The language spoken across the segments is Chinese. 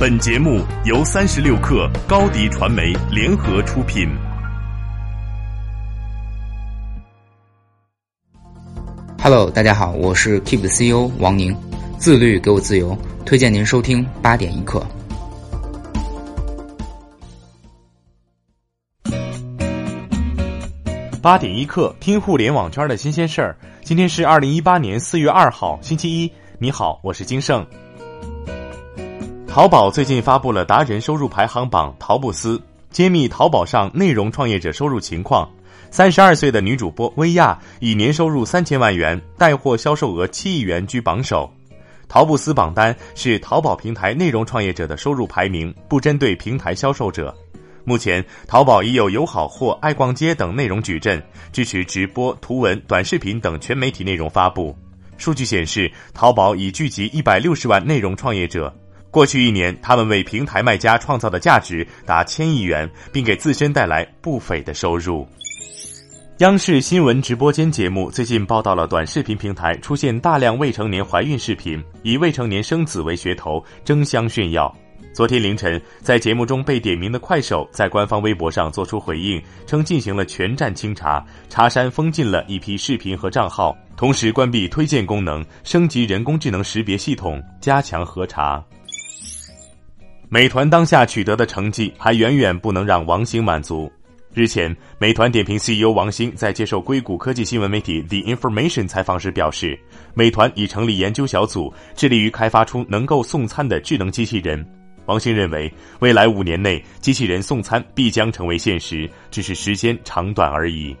本节目由三十六克高低传媒联合出品。Hello，大家好，我是 Keep 的 CEO 王宁，自律给我自由，推荐您收听八点一刻。八点一刻，听互联网圈的新鲜事儿。今天是二零一八年四月二号，星期一。你好，我是金盛。淘宝最近发布了达人收入排行榜，淘布斯揭秘淘宝上内容创业者收入情况。三十二岁的女主播薇娅以年收入三千万元、带货销售额七亿元居榜首。淘布斯榜单是淘宝平台内容创业者的收入排名，不针对平台销售者。目前，淘宝已有友好货、爱逛街等内容矩阵，支持直播、图文、短视频等全媒体内容发布。数据显示，淘宝已聚集一百六十万内容创业者。过去一年，他们为平台卖家创造的价值达千亿元，并给自身带来不菲的收入。央视新闻直播间节目最近报道了短视频平台出现大量未成年怀孕视频，以未成年生子为噱头争相炫耀。昨天凌晨，在节目中被点名的快手在官方微博上作出回应，称进行了全站清查，查删封禁了一批视频和账号，同时关闭推荐功能，升级人工智能识别系统，加强核查。美团当下取得的成绩还远远不能让王兴满足。日前，美团点评 CEO 王兴在接受硅谷科技新闻媒体 The Information 采访时表示，美团已成立研究小组，致力于开发出能够送餐的智能机器人。王兴认为，未来五年内，机器人送餐必将成为现实，只是时间长短而已。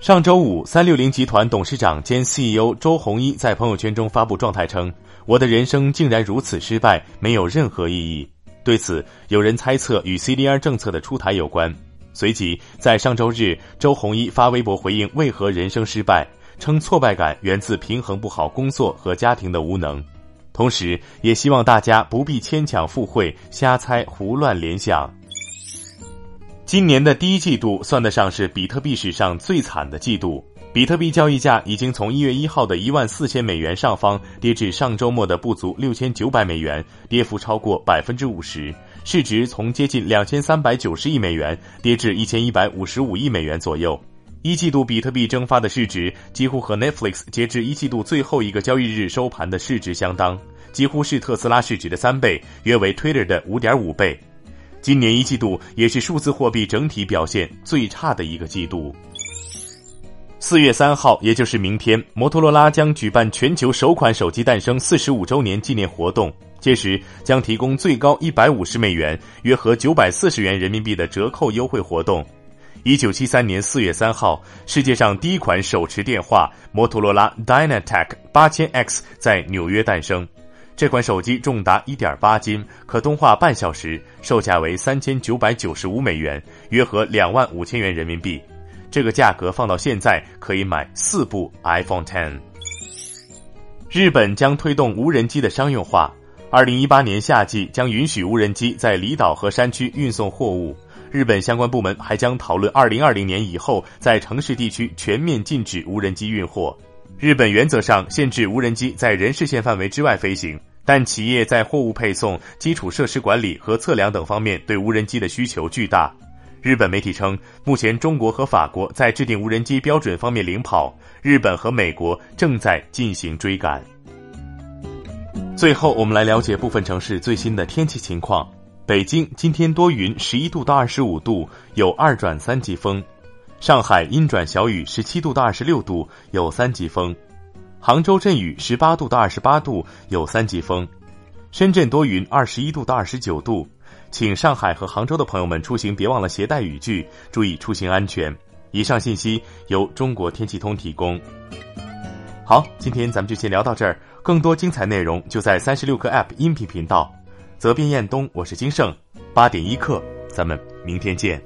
上周五，三六零集团董事长兼 CEO 周鸿祎在朋友圈中发布状态称。我的人生竟然如此失败，没有任何意义。对此，有人猜测与 CDR 政策的出台有关。随即，在上周日，周鸿祎发微博回应为何人生失败，称挫败感源自平衡不好工作和家庭的无能，同时也希望大家不必牵强附会、瞎猜、胡乱联想。今年的第一季度算得上是比特币史上最惨的季度。比特币交易价已经从一月一号的一万四千美元上方跌至上周末的不足六千九百美元，跌幅超过百分之五十。市值从接近两千三百九十亿美元跌至一千一百五十五亿美元左右。一季度比特币蒸发的市值几乎和 Netflix 截至一季度最后一个交易日收盘的市值相当，几乎是特斯拉市值的三倍，约为 Twitter 的五点五倍。今年一季度也是数字货币整体表现最差的一个季度。四月三号，也就是明天，摩托罗拉将举办全球首款手机诞生四十五周年纪念活动。届时将提供最高一百五十美元（约合九百四十元人民币）的折扣优惠活动。一九七三年四月三号，世界上第一款手持电话摩托罗拉 Dynatec 八千 X 在纽约诞生。这款手机重达一点八斤，可通话半小时，售价为三千九百九十五美元（约合两万五千元人民币）。这个价格放到现在可以买四部 iPhone Ten。日本将推动无人机的商用化，二零一八年夏季将允许无人机在离岛和山区运送货物。日本相关部门还将讨论二零二零年以后在城市地区全面禁止无人机运货。日本原则上限制无人机在人视线范围之外飞行，但企业在货物配送、基础设施管理和测量等方面对无人机的需求巨大。日本媒体称，目前中国和法国在制定无人机标准方面领跑，日本和美国正在进行追赶。最后，我们来了解部分城市最新的天气情况：北京今天多云，十一度到二十五度，有二转三级风；上海阴转小雨，十七度到二十六度，有三级风；杭州阵雨，十八度到二十八度，有三级风；深圳多云，二十一度到二十九度。请上海和杭州的朋友们出行别忘了携带雨具，注意出行安全。以上信息由中国天气通提供。好，今天咱们就先聊到这儿，更多精彩内容就在三十六课 App 音频频道。责编：彦东，我是金盛，八点一刻，咱们明天见。